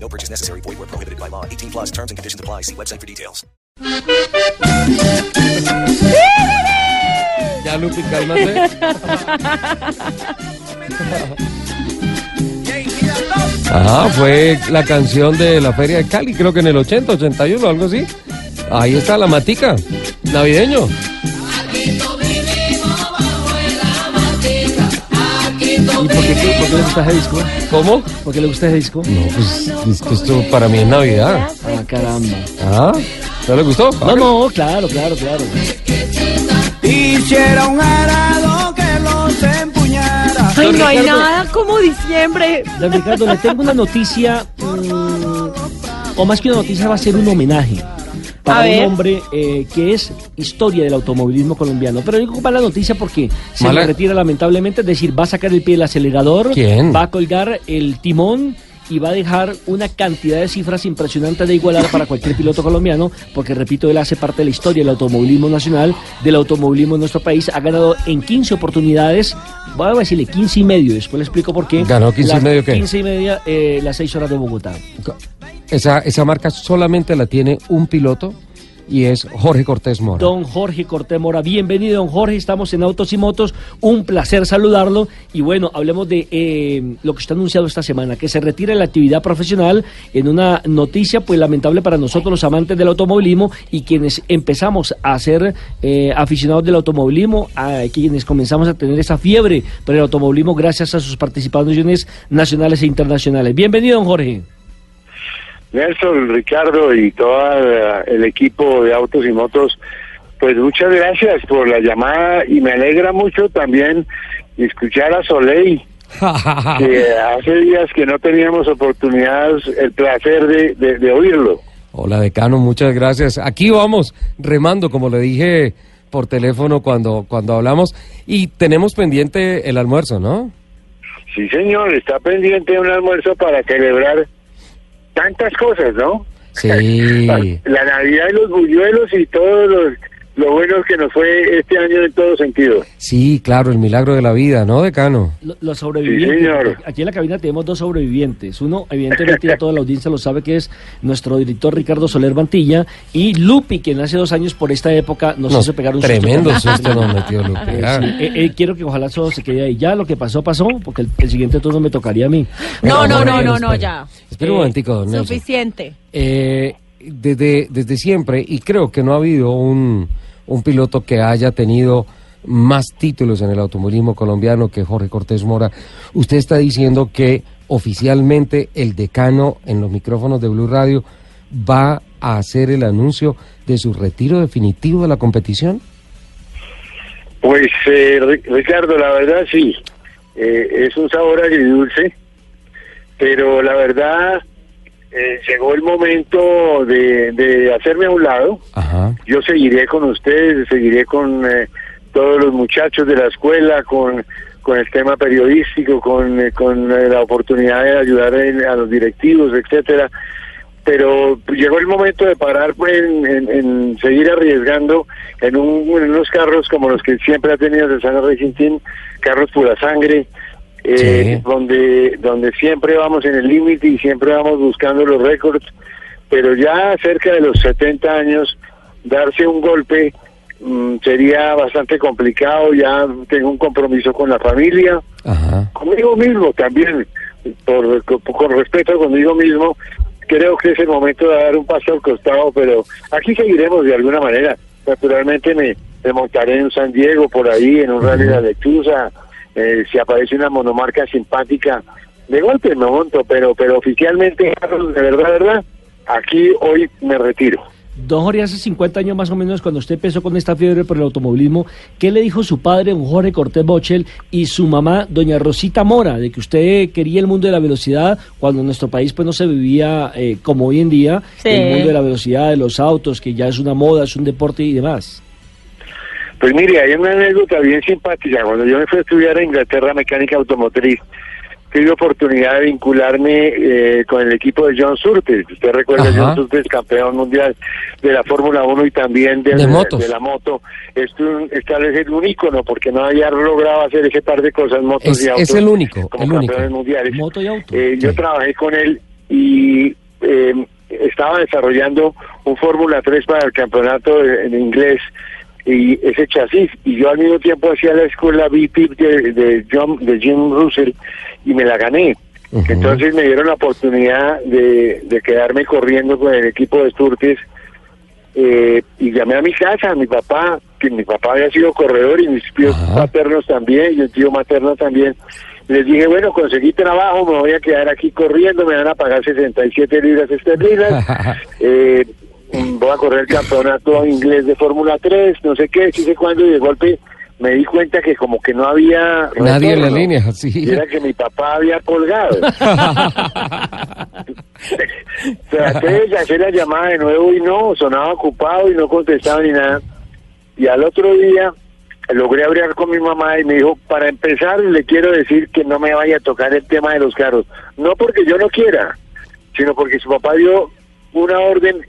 No purchase necessary. Void where prohibited by law. 18 plus terms and conditions apply. See website for details. Ya, Lupi, cálmate. Ah, fue la canción de la Feria de Cali, creo que en el 80, 81, algo así. Ahí está la matica, navideño. Qué, por qué le gusta ese disco? ¿Cómo? ¿Por qué le gusta ese disco? No, pues es que esto para mí es Navidad. Ah, caramba. Ah, ¿no le gustó? No, no, claro, claro, claro. Hiciera un arado que los empuñara. Ay, no hay Ricardo. nada como diciembre. Don Ricardo, le tengo una noticia, mm, o más que una noticia, va a ser un homenaje para un hombre eh, que es historia del automovilismo colombiano. Pero digo para la noticia porque se Mala- le retira lamentablemente, es decir, va a sacar el pie del acelerador, ¿Quién? va a colgar el timón y va a dejar una cantidad de cifras impresionantes de igualar para cualquier piloto colombiano, porque repito, él hace parte de la historia del automovilismo nacional, del automovilismo en nuestro país, ha ganado en 15 oportunidades, voy a decirle 15 y medio, después le explico por qué. ¿Ganó 15 y medio qué? 15 y media, eh, las 6 horas de Bogotá. Esa, esa marca solamente la tiene un piloto y es Jorge Cortés Mora. Don Jorge Cortés Mora, bienvenido don Jorge, estamos en Autos y Motos, un placer saludarlo y bueno, hablemos de eh, lo que está anunciado esta semana, que se retira la actividad profesional en una noticia pues lamentable para nosotros los amantes del automovilismo y quienes empezamos a ser eh, aficionados del automovilismo, a quienes comenzamos a tener esa fiebre por el automovilismo gracias a sus participaciones nacionales e internacionales. Bienvenido don Jorge. Nelson, Ricardo y todo el equipo de Autos y Motos, pues muchas gracias por la llamada y me alegra mucho también escuchar a Soleil, que hace días que no teníamos oportunidad, el placer de, de- de oírlo. Hola, decano, muchas gracias. Aquí vamos, remando, como le dije por teléfono cuando, cuando hablamos, y tenemos pendiente el almuerzo, ¿no? Sí, señor, está pendiente un almuerzo para celebrar tantas cosas, ¿no? Sí. La Navidad y los buñuelos y todo los, lo bueno que nos fue este año en todo sentido. Sí, claro, el milagro de la vida, ¿no, decano? Lo- Los sobrevivientes. Sí, señor. Aquí en la cabina tenemos dos sobrevivientes. Uno, evidentemente, ya toda la audiencia lo sabe, que es nuestro director Ricardo Soler Mantilla. Y Lupi, quien hace dos años por esta época nos No, hizo pegar un tremendo susto. susto nos metió Lupi. Eh, ah. sí, eh, eh, quiero que ojalá eso se quede ahí. Ya lo que pasó, pasó, porque el, el siguiente turno me tocaría a mí. No, no, no, no, no, ya. Espera un momentico, don Nelson. Suficiente. Eh, desde, desde siempre, y creo que no ha habido un, un piloto que haya tenido más títulos en el automovilismo colombiano que Jorge Cortés Mora. Usted está diciendo que oficialmente el decano en los micrófonos de Blue Radio va a hacer el anuncio de su retiro definitivo de la competición. Pues, eh, Ri- Ricardo, la verdad sí, eh, es un sabor agridulce, pero la verdad eh, llegó el momento de, de hacerme a un lado. Ajá. Yo seguiré con ustedes, seguiré con eh, todos los muchachos de la escuela, con, con el tema periodístico, con, eh, con eh, la oportunidad de ayudar en- a los directivos, etcétera. Pero llegó el momento de parar pues, en, en- en seguir arriesgando en, un- en unos carros como los que siempre ha tenido Cesana Racing Team, carros pura sangre, eh, Sí. donde, donde siempre vamos en el límite y siempre vamos buscando los récords, pero ya cerca de los 70 años, darse un golpe mm, sería bastante complicado, ya tengo un compromiso con la familia, Ajá. conmigo mismo también, por, con, con respeto conmigo mismo, creo que es el momento de dar un paso al costado, pero aquí seguiremos de alguna manera. Naturalmente me, me montaré en San Diego, por ahí, en un rally de la Lechuza, eh, si aparece una monomarca simpática, de golpe me monto, pero pero oficialmente, de verdad, de verdad, aquí hoy me retiro. Don Jorge, hace 50 años más o menos, cuando usted empezó con esta fiebre por el automovilismo, ¿qué le dijo su padre, don Jorge Cortés Bochel, y su mamá, doña Rosita Mora, de que usted quería el mundo de la velocidad cuando en nuestro país pues no se vivía eh, como hoy en día, Sí. el mundo de la velocidad, de los autos, que ya es una moda, es un deporte y demás? Pues mire, hay una anécdota bien simpática. Cuando yo me fui a estudiar a Inglaterra mecánica automotriz, tuve oportunidad de vincularme eh, con el equipo de John Surtees. Usted recuerda, Ajá. John Surtees, campeón mundial de la Fórmula 1 y también del- De la moto. Esto es tal vez el único, porque no había logrado hacer ese par de cosas, motos Es- y autos. es el único, como el único. campeones mundiales. Moto y auto. Eh, yo trabajé con él y eh, estaba desarrollando un Fórmula 3 para el campeonato en inglés y ese chasis y yo al mismo tiempo hacía la escuela VIP de, de, John, de Jim Russell y me la gané. Entonces me dieron la oportunidad de, de quedarme corriendo con el equipo de Sturtis eh, y llamé a mi casa, a mi papá, que mi papá había sido corredor y mis tíos Ajá. paternos también, y el tío materno también. Les dije, bueno, conseguí trabajo, me voy a quedar aquí corriendo, me van a pagar 67 libras esterlinas, eh, voy a correr el campeonato inglés de Fórmula 3, no sé qué, sí sé cuándo, y de golpe me di cuenta que como que no había Nadie en la línea, sí. Era que mi papá había colgado. Traté de hacer la llamada de nuevo y no, sonaba ocupado y no contestaba ni nada. Y al otro día logré hablar con mi mamá y me dijo, para empezar le quiero decir que no me vaya a tocar el tema de los carros. No porque yo no quiera, sino porque su papá dio una orden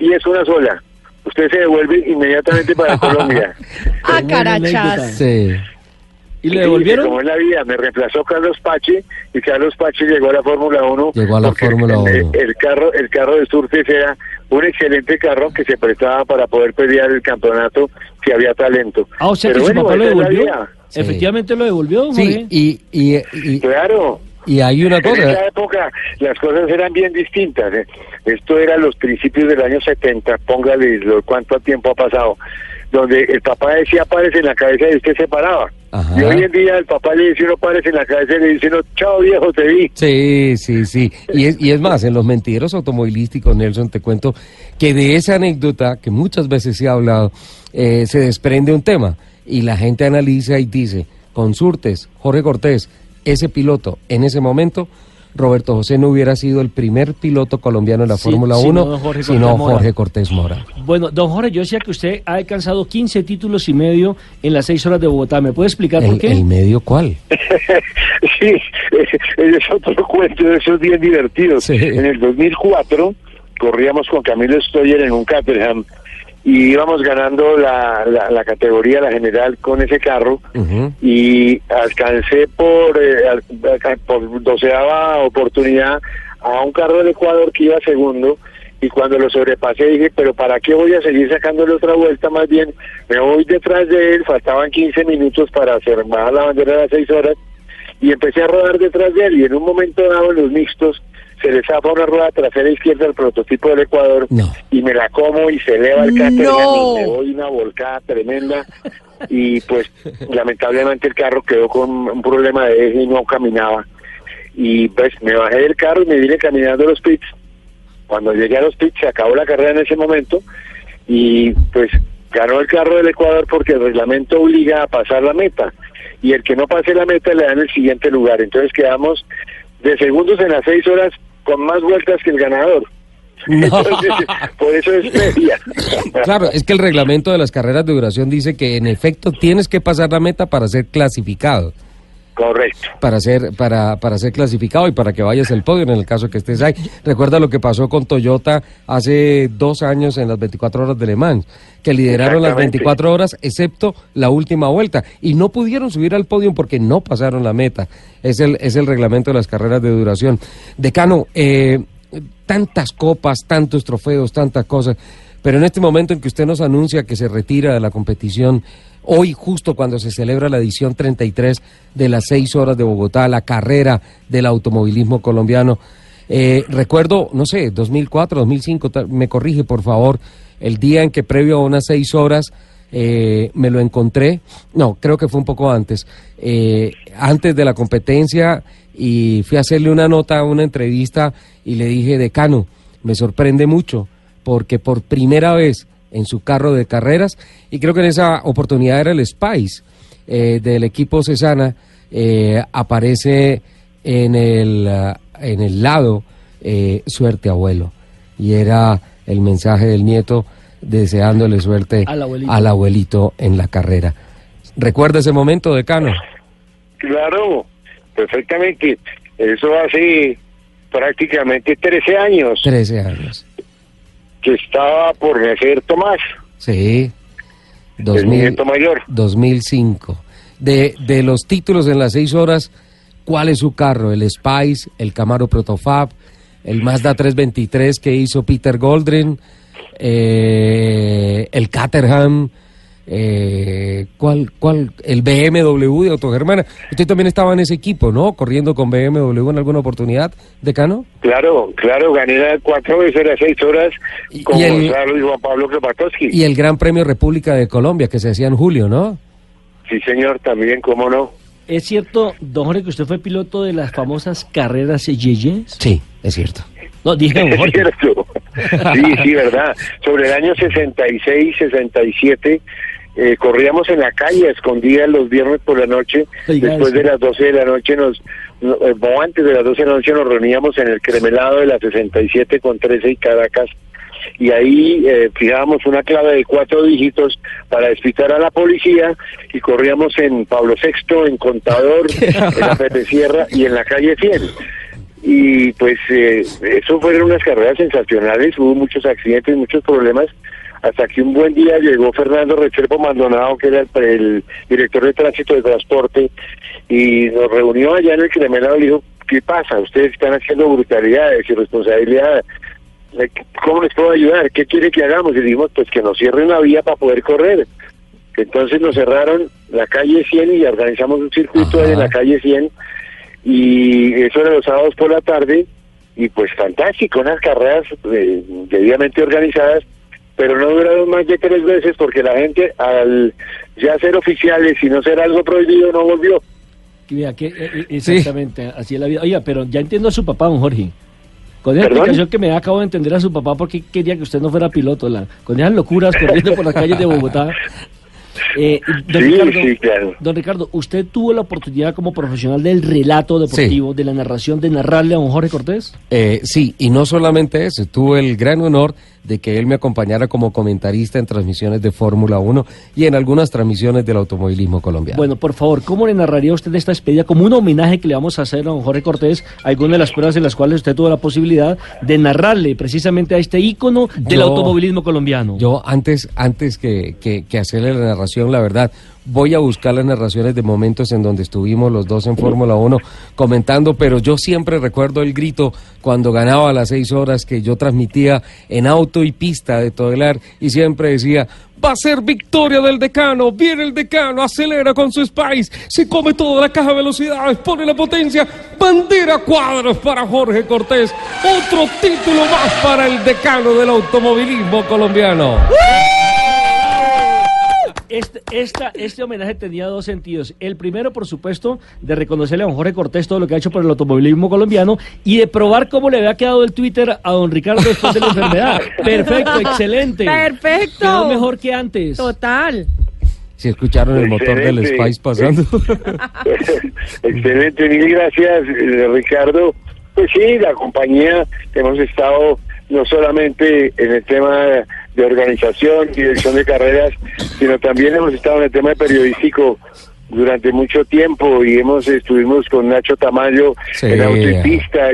y es una sola. Usted se devuelve inmediatamente para Colombia. Ah, carachas. Sí. ¿Y le devolvieron? Como es la vida, me reemplazó Carlos Pache y Carlos Pache llegó a la Fórmula 1. Llegó a la Fórmula el- 1. El, carro, el carro de Surtees era un excelente carro que se prestaba para poder pelear el campeonato si había talento. Ah, o sea Pero que su bueno, papá lo devolvió. Sí. Efectivamente lo devolvió, Sí, y, y, y, Claro. Y hay una En cosa. esa época las cosas eran bien distintas. ¿eh? Esto era los principios del año 70, póngale lo, cuánto tiempo ha pasado, donde el papá decía pares en la cabeza y usted se paraba. Ajá. Y hoy en día el papá le dice uno pares en la cabeza y le dice uno, chao viejo, te vi. Sí, sí, sí. Y es, y es más, en los mentiros automovilísticos, Nelson, te cuento que de esa anécdota, que muchas veces se ha hablado, eh, se desprende un tema. Y la gente analiza y dice, con Surtes, Jorge Cortés, ese piloto, en ese momento, Roberto José no hubiera sido el primer piloto colombiano en la Sí, Fórmula sino 1, don Jorge sino Cortés Mora. Jorge Cortés Mora. Bueno, don Jorge, yo decía que usted ha alcanzado 15 títulos y medio en las seis horas de Bogotá. ¿Me puede explicar por ¿El, qué? el medio cuál? sí, eh, es otro cuento de esos bien divertidos. Sí. En el 2004 corríamos con Camilo Stoyer en un Caterham y íbamos ganando la, la, la categoría, la general, con ese carro y alcancé por, eh, al- por doceava oportunidad a un carro del Ecuador que iba segundo y cuando lo sobrepasé dije, pero ¿para qué voy a seguir sacándole otra vuelta? Más bien me voy detrás de él, faltaban 15 minutos para hacer bajar la bandera de las 6 horas y empecé a rodar detrás de él y en un momento dado los mixtos se le zapa una rueda trasera izquierda al prototipo del Ecuador No. y me la como y se eleva el No. y me doy una volcada tremenda. Y pues lamentablemente el carro quedó con un problema de eje y no caminaba. Y pues me bajé del carro y me vine caminando a los pits. Cuando llegué a los pits se acabó la carrera en ese momento y pues ganó el carro del Ecuador porque el reglamento obliga a pasar la meta. Y el que no pase la meta le dan el siguiente lugar. Entonces quedamos de segundos en las seis horas con más vueltas que el ganador. Entonces por eso es media Claro, es que el reglamento de las carreras de duración dice que en efecto tienes que pasar la meta para ser clasificado. Correcto para ser para para ser clasificado y para que vayas al podio en el caso que estés ahí. Recuerda lo que pasó con Toyota hace dos años en las 24 horas de Le Mans, que lideraron las Exactamente. 24 horas excepto la última vuelta y no pudieron subir al podio porque no pasaron la meta. Es el es el reglamento de las carreras de duración. Decano, eh, tantas copas, tantos trofeos, tantas cosas. Pero en este momento en que usted nos anuncia que se retira de la competición, hoy justo cuando se celebra la edición 33 de las seis horas de Bogotá, la carrera del automovilismo colombiano, eh, recuerdo, no sé, 2004, 2005, tal- me corrige por favor, el día en que previo a unas seis horas eh, me lo encontré, no, creo que fue un poco antes, eh, antes de la competencia y fui a hacerle una nota, una entrevista y le dije, decano, me sorprende mucho porque por primera vez en su carro de carreras, y creo que en esa oportunidad era el Spice eh, del equipo Cesana, eh, aparece en el, ah, en el lado eh, suerte abuelo. Y era el mensaje del nieto deseándole suerte Al abuelito. al abuelito en la carrera. ¿Recuerda ese momento, decano? Claro, perfectamente. Eso hace prácticamente 13 años 13 años. Que estaba por nacer Tomás, Sí. el 2000, nieto mayor. 2005. De, de los títulos en las seis horas, ¿cuál es su carro? ¿El Spice, el Camaro Protofab, el Mazda 323 que hizo Peter Goldrin, eh, el Caterham, eh, ¿cuál, cuál? El BMW de Autogermana. Usted también estaba en ese equipo, ¿no? Corriendo con BMW en alguna oportunidad, decano. Claro, claro, gané cuatro veces las seis horas Y- con y el- Gonzalo y Juan Pablo Kropatowski. Y el Gran Premio República de Colombia que se hacía en julio, ¿no? Sí, señor, también, cómo no. ¿Es cierto, don Jorge, que usted fue piloto de las famosas carreras Yeyes? Sí, es cierto. No, dije don Es cierto. Sí, sí, verdad. Sobre el año 66, 67, eh, corríamos en la calle escondidas los viernes por la noche. Oiga, Después eso. de las 12 de la noche, nos, no, eh, o antes de las 12 de la noche, nos reuníamos en el cremelado de la 67 con 13 y Caracas. Y ahí eh, fijábamos una clave de cuatro dígitos para despistar a la policía y corríamos en Pablo VI, en Contador, en la Pepe Sierra y en la calle 100 y pues eh, eso fueron unas carreras sensacionales, hubo muchos accidentes, muchos problemas, hasta que un buen día llegó Fernando Rechervo Maldonado, que era el, el director de tránsito de transporte, y nos reunió allá en el Cremelado y dijo, ¿qué pasa? Ustedes están haciendo brutalidades, irresponsabilidades, Eh, ¿cómo les puedo ayudar? ¿Qué quiere que hagamos? Y dijimos, pues que nos cierren la vía para poder correr. Entonces nos cerraron la calle 100 y organizamos un circuito en la calle 100 y eso era los sábados por la tarde y pues fantástico, unas carreras eh, debidamente organizadas, pero no duraron más de tres veces porque la gente al ya ser oficiales y no ser algo prohibido no volvió. Vea, que, eh, eh, exactamente, así es la vida. Oiga, pero ya entiendo a su papá, don Jorge. Con esa ¿Perdón? explicación que me acabo de entender a su papá porque quería que usted no fuera piloto, la, con esas locuras corriendo por las calles de Bogotá. Eh, don, Sí, Ricardo, sí, claro. don Ricardo, usted tuvo la oportunidad como profesional del relato deportivo, de la narración, de narrarle a don Jorge Cortés. Eh, sí, y no solamente eso, tuve el gran honor de que él me acompañara como comentarista en transmisiones de Fórmula 1 y en algunas transmisiones del automovilismo colombiano. Bueno, por favor, ¿cómo le narraría usted esta despedida como un homenaje que le vamos a hacer a don Jorge Cortés, algunas de las pruebas en las cuales usted tuvo la posibilidad de narrarle precisamente a este ícono del Yo- automovilismo colombiano? Yo antes, antes que, que, que hacerle la narración, la verdad, voy a buscar las narraciones de momentos en donde estuvimos los dos en Fórmula 1 comentando, pero yo siempre recuerdo el grito cuando ganaba las seis horas que yo transmitía en auto y pista de Todelar y siempre decía, va a ser victoria del decano, viene el decano, acelera con su Spice, se come toda la caja de velocidades, pone la potencia, bandera cuadros para Jorge Cortés, otro título más para el decano del automovilismo colombiano. Este, esta, este homenaje tenía dos sentidos. El primero, por supuesto, de reconocerle a don Jorge Cortés todo lo que ha hecho por el automovilismo colombiano y de probar cómo le había quedado el Twitter a don Ricardo después de la enfermedad. Perfecto, excelente. Perfecto. Quedó mejor que antes. Total. Si escucharon el motor del. Spice pasando. Excelente, mil gracias eh, Ricardo. Pues sí, la compañía hemos estado no solamente en el tema de organización, dirección de carreras, sino también hemos estado en el tema periodístico durante mucho tiempo y hemos estuvimos con Nacho Tamayo Sí. en Auto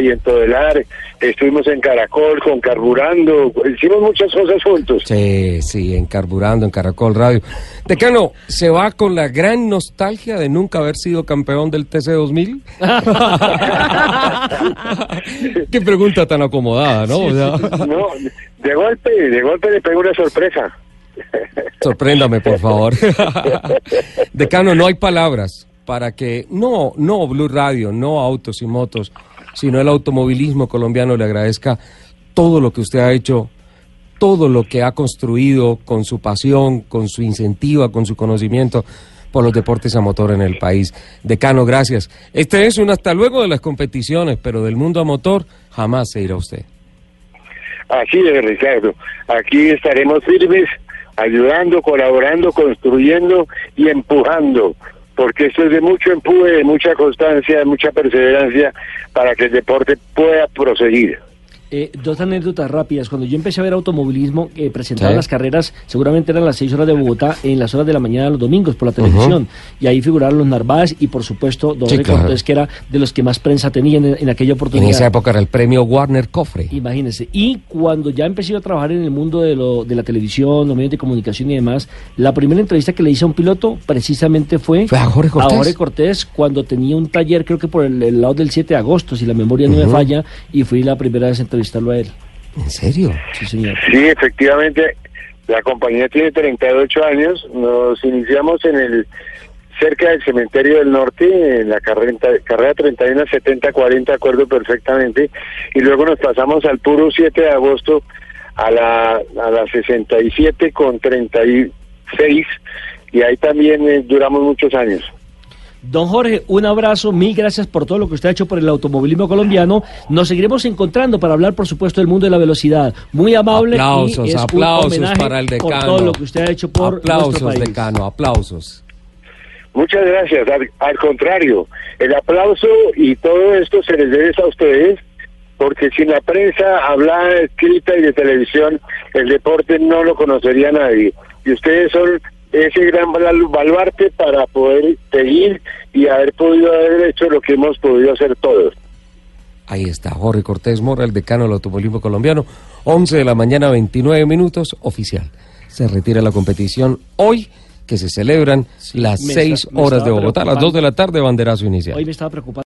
y en Todelar, estuvimos en Caracol con Carburando, hicimos muchas cosas juntos. Sí, sí, en Carburando, en Caracol Radio. Decano, ¿se va con la gran nostalgia de nunca haber sido campeón del TC2000? Qué pregunta tan acomodada, ¿no? O sea, No, de golpe, de golpe le pego una sorpresa. sorpréndame, por favor. Decano, no hay palabras para que, no, no Blue Radio, no Autos y Motos, sino el automovilismo colombiano le agradezca todo lo que usted ha hecho todo lo que ha construido con su pasión, con su incentiva, con su conocimiento por los deportes a motor en el país. Decano, gracias. Este es un hasta luego de las competiciones, pero del mundo a motor jamás se irá usted. Así es, Ricardo. Aquí estaremos firmes, ayudando, colaborando, construyendo y empujando, porque esto es de mucho empuje, de mucha constancia, de mucha perseverancia para que el deporte pueda proseguir. Eh, dos anécdotas rápidas. Cuando yo empecé a ver automovilismo, eh, presentaban Sí. las carreras, seguramente eran las seis horas de Bogotá, en las horas de la mañana los domingos por la televisión. Y ahí figuraron los Narváez y, por supuesto, Don Sí, claro. Cortés, que era de los que más prensa tenían en, en aquella En oportunidad. esa época era el premio Warner Cofre. Imagínense. Y cuando ya empecé a trabajar en el mundo de, lo, de la televisión, los medios de comunicación y demás, la primera entrevista que le hice a un piloto precisamente fue, Fue a Jorge Cortés. Cortés cuando tenía un taller, creo que por el, el lado del 7 de agosto, si la memoria no me falla, y fui la primera vez a entrevistarlo a él. ¿En serio? Sí, señor. Sí, efectivamente, la compañía tiene 38 años. Nos iniciamos en el cerca del cementerio del norte, en la carrera, carrera 31 70 40, acuerdo perfectamente, y luego nos pasamos al puro 7 de agosto a la, a la 67 con 36, y ahí también eh, duramos muchos años. Don Jorge, un abrazo, mil gracias por todo lo que usted ha hecho por el automovilismo colombiano. Nos seguiremos encontrando para hablar, por supuesto, del mundo de la velocidad. Muy amable. Aplausos, y es un aplausos homenaje para el Por decano. todo lo que usted ha hecho por nuestro aplausos, país. decano, aplausos. Muchas gracias. Al, al contrario, el aplauso y todo esto se les debe a ustedes, porque sin la prensa hablada, escrita y de televisión, el deporte no lo conocería nadie. Y ustedes son ese gran bal- baluarte para poder seguir y haber podido haber hecho lo que hemos podido hacer todos. Ahí está Jorge Cortés Mora, el decano del automovilismo colombiano. 11 de la mañana, 29 minutos, oficial. Se retira la competición hoy, que se celebran las me 6 está- me horas de Bogotá, a las preocupando. 2 de la tarde, banderazo inicial. Hoy me estaba preocupando.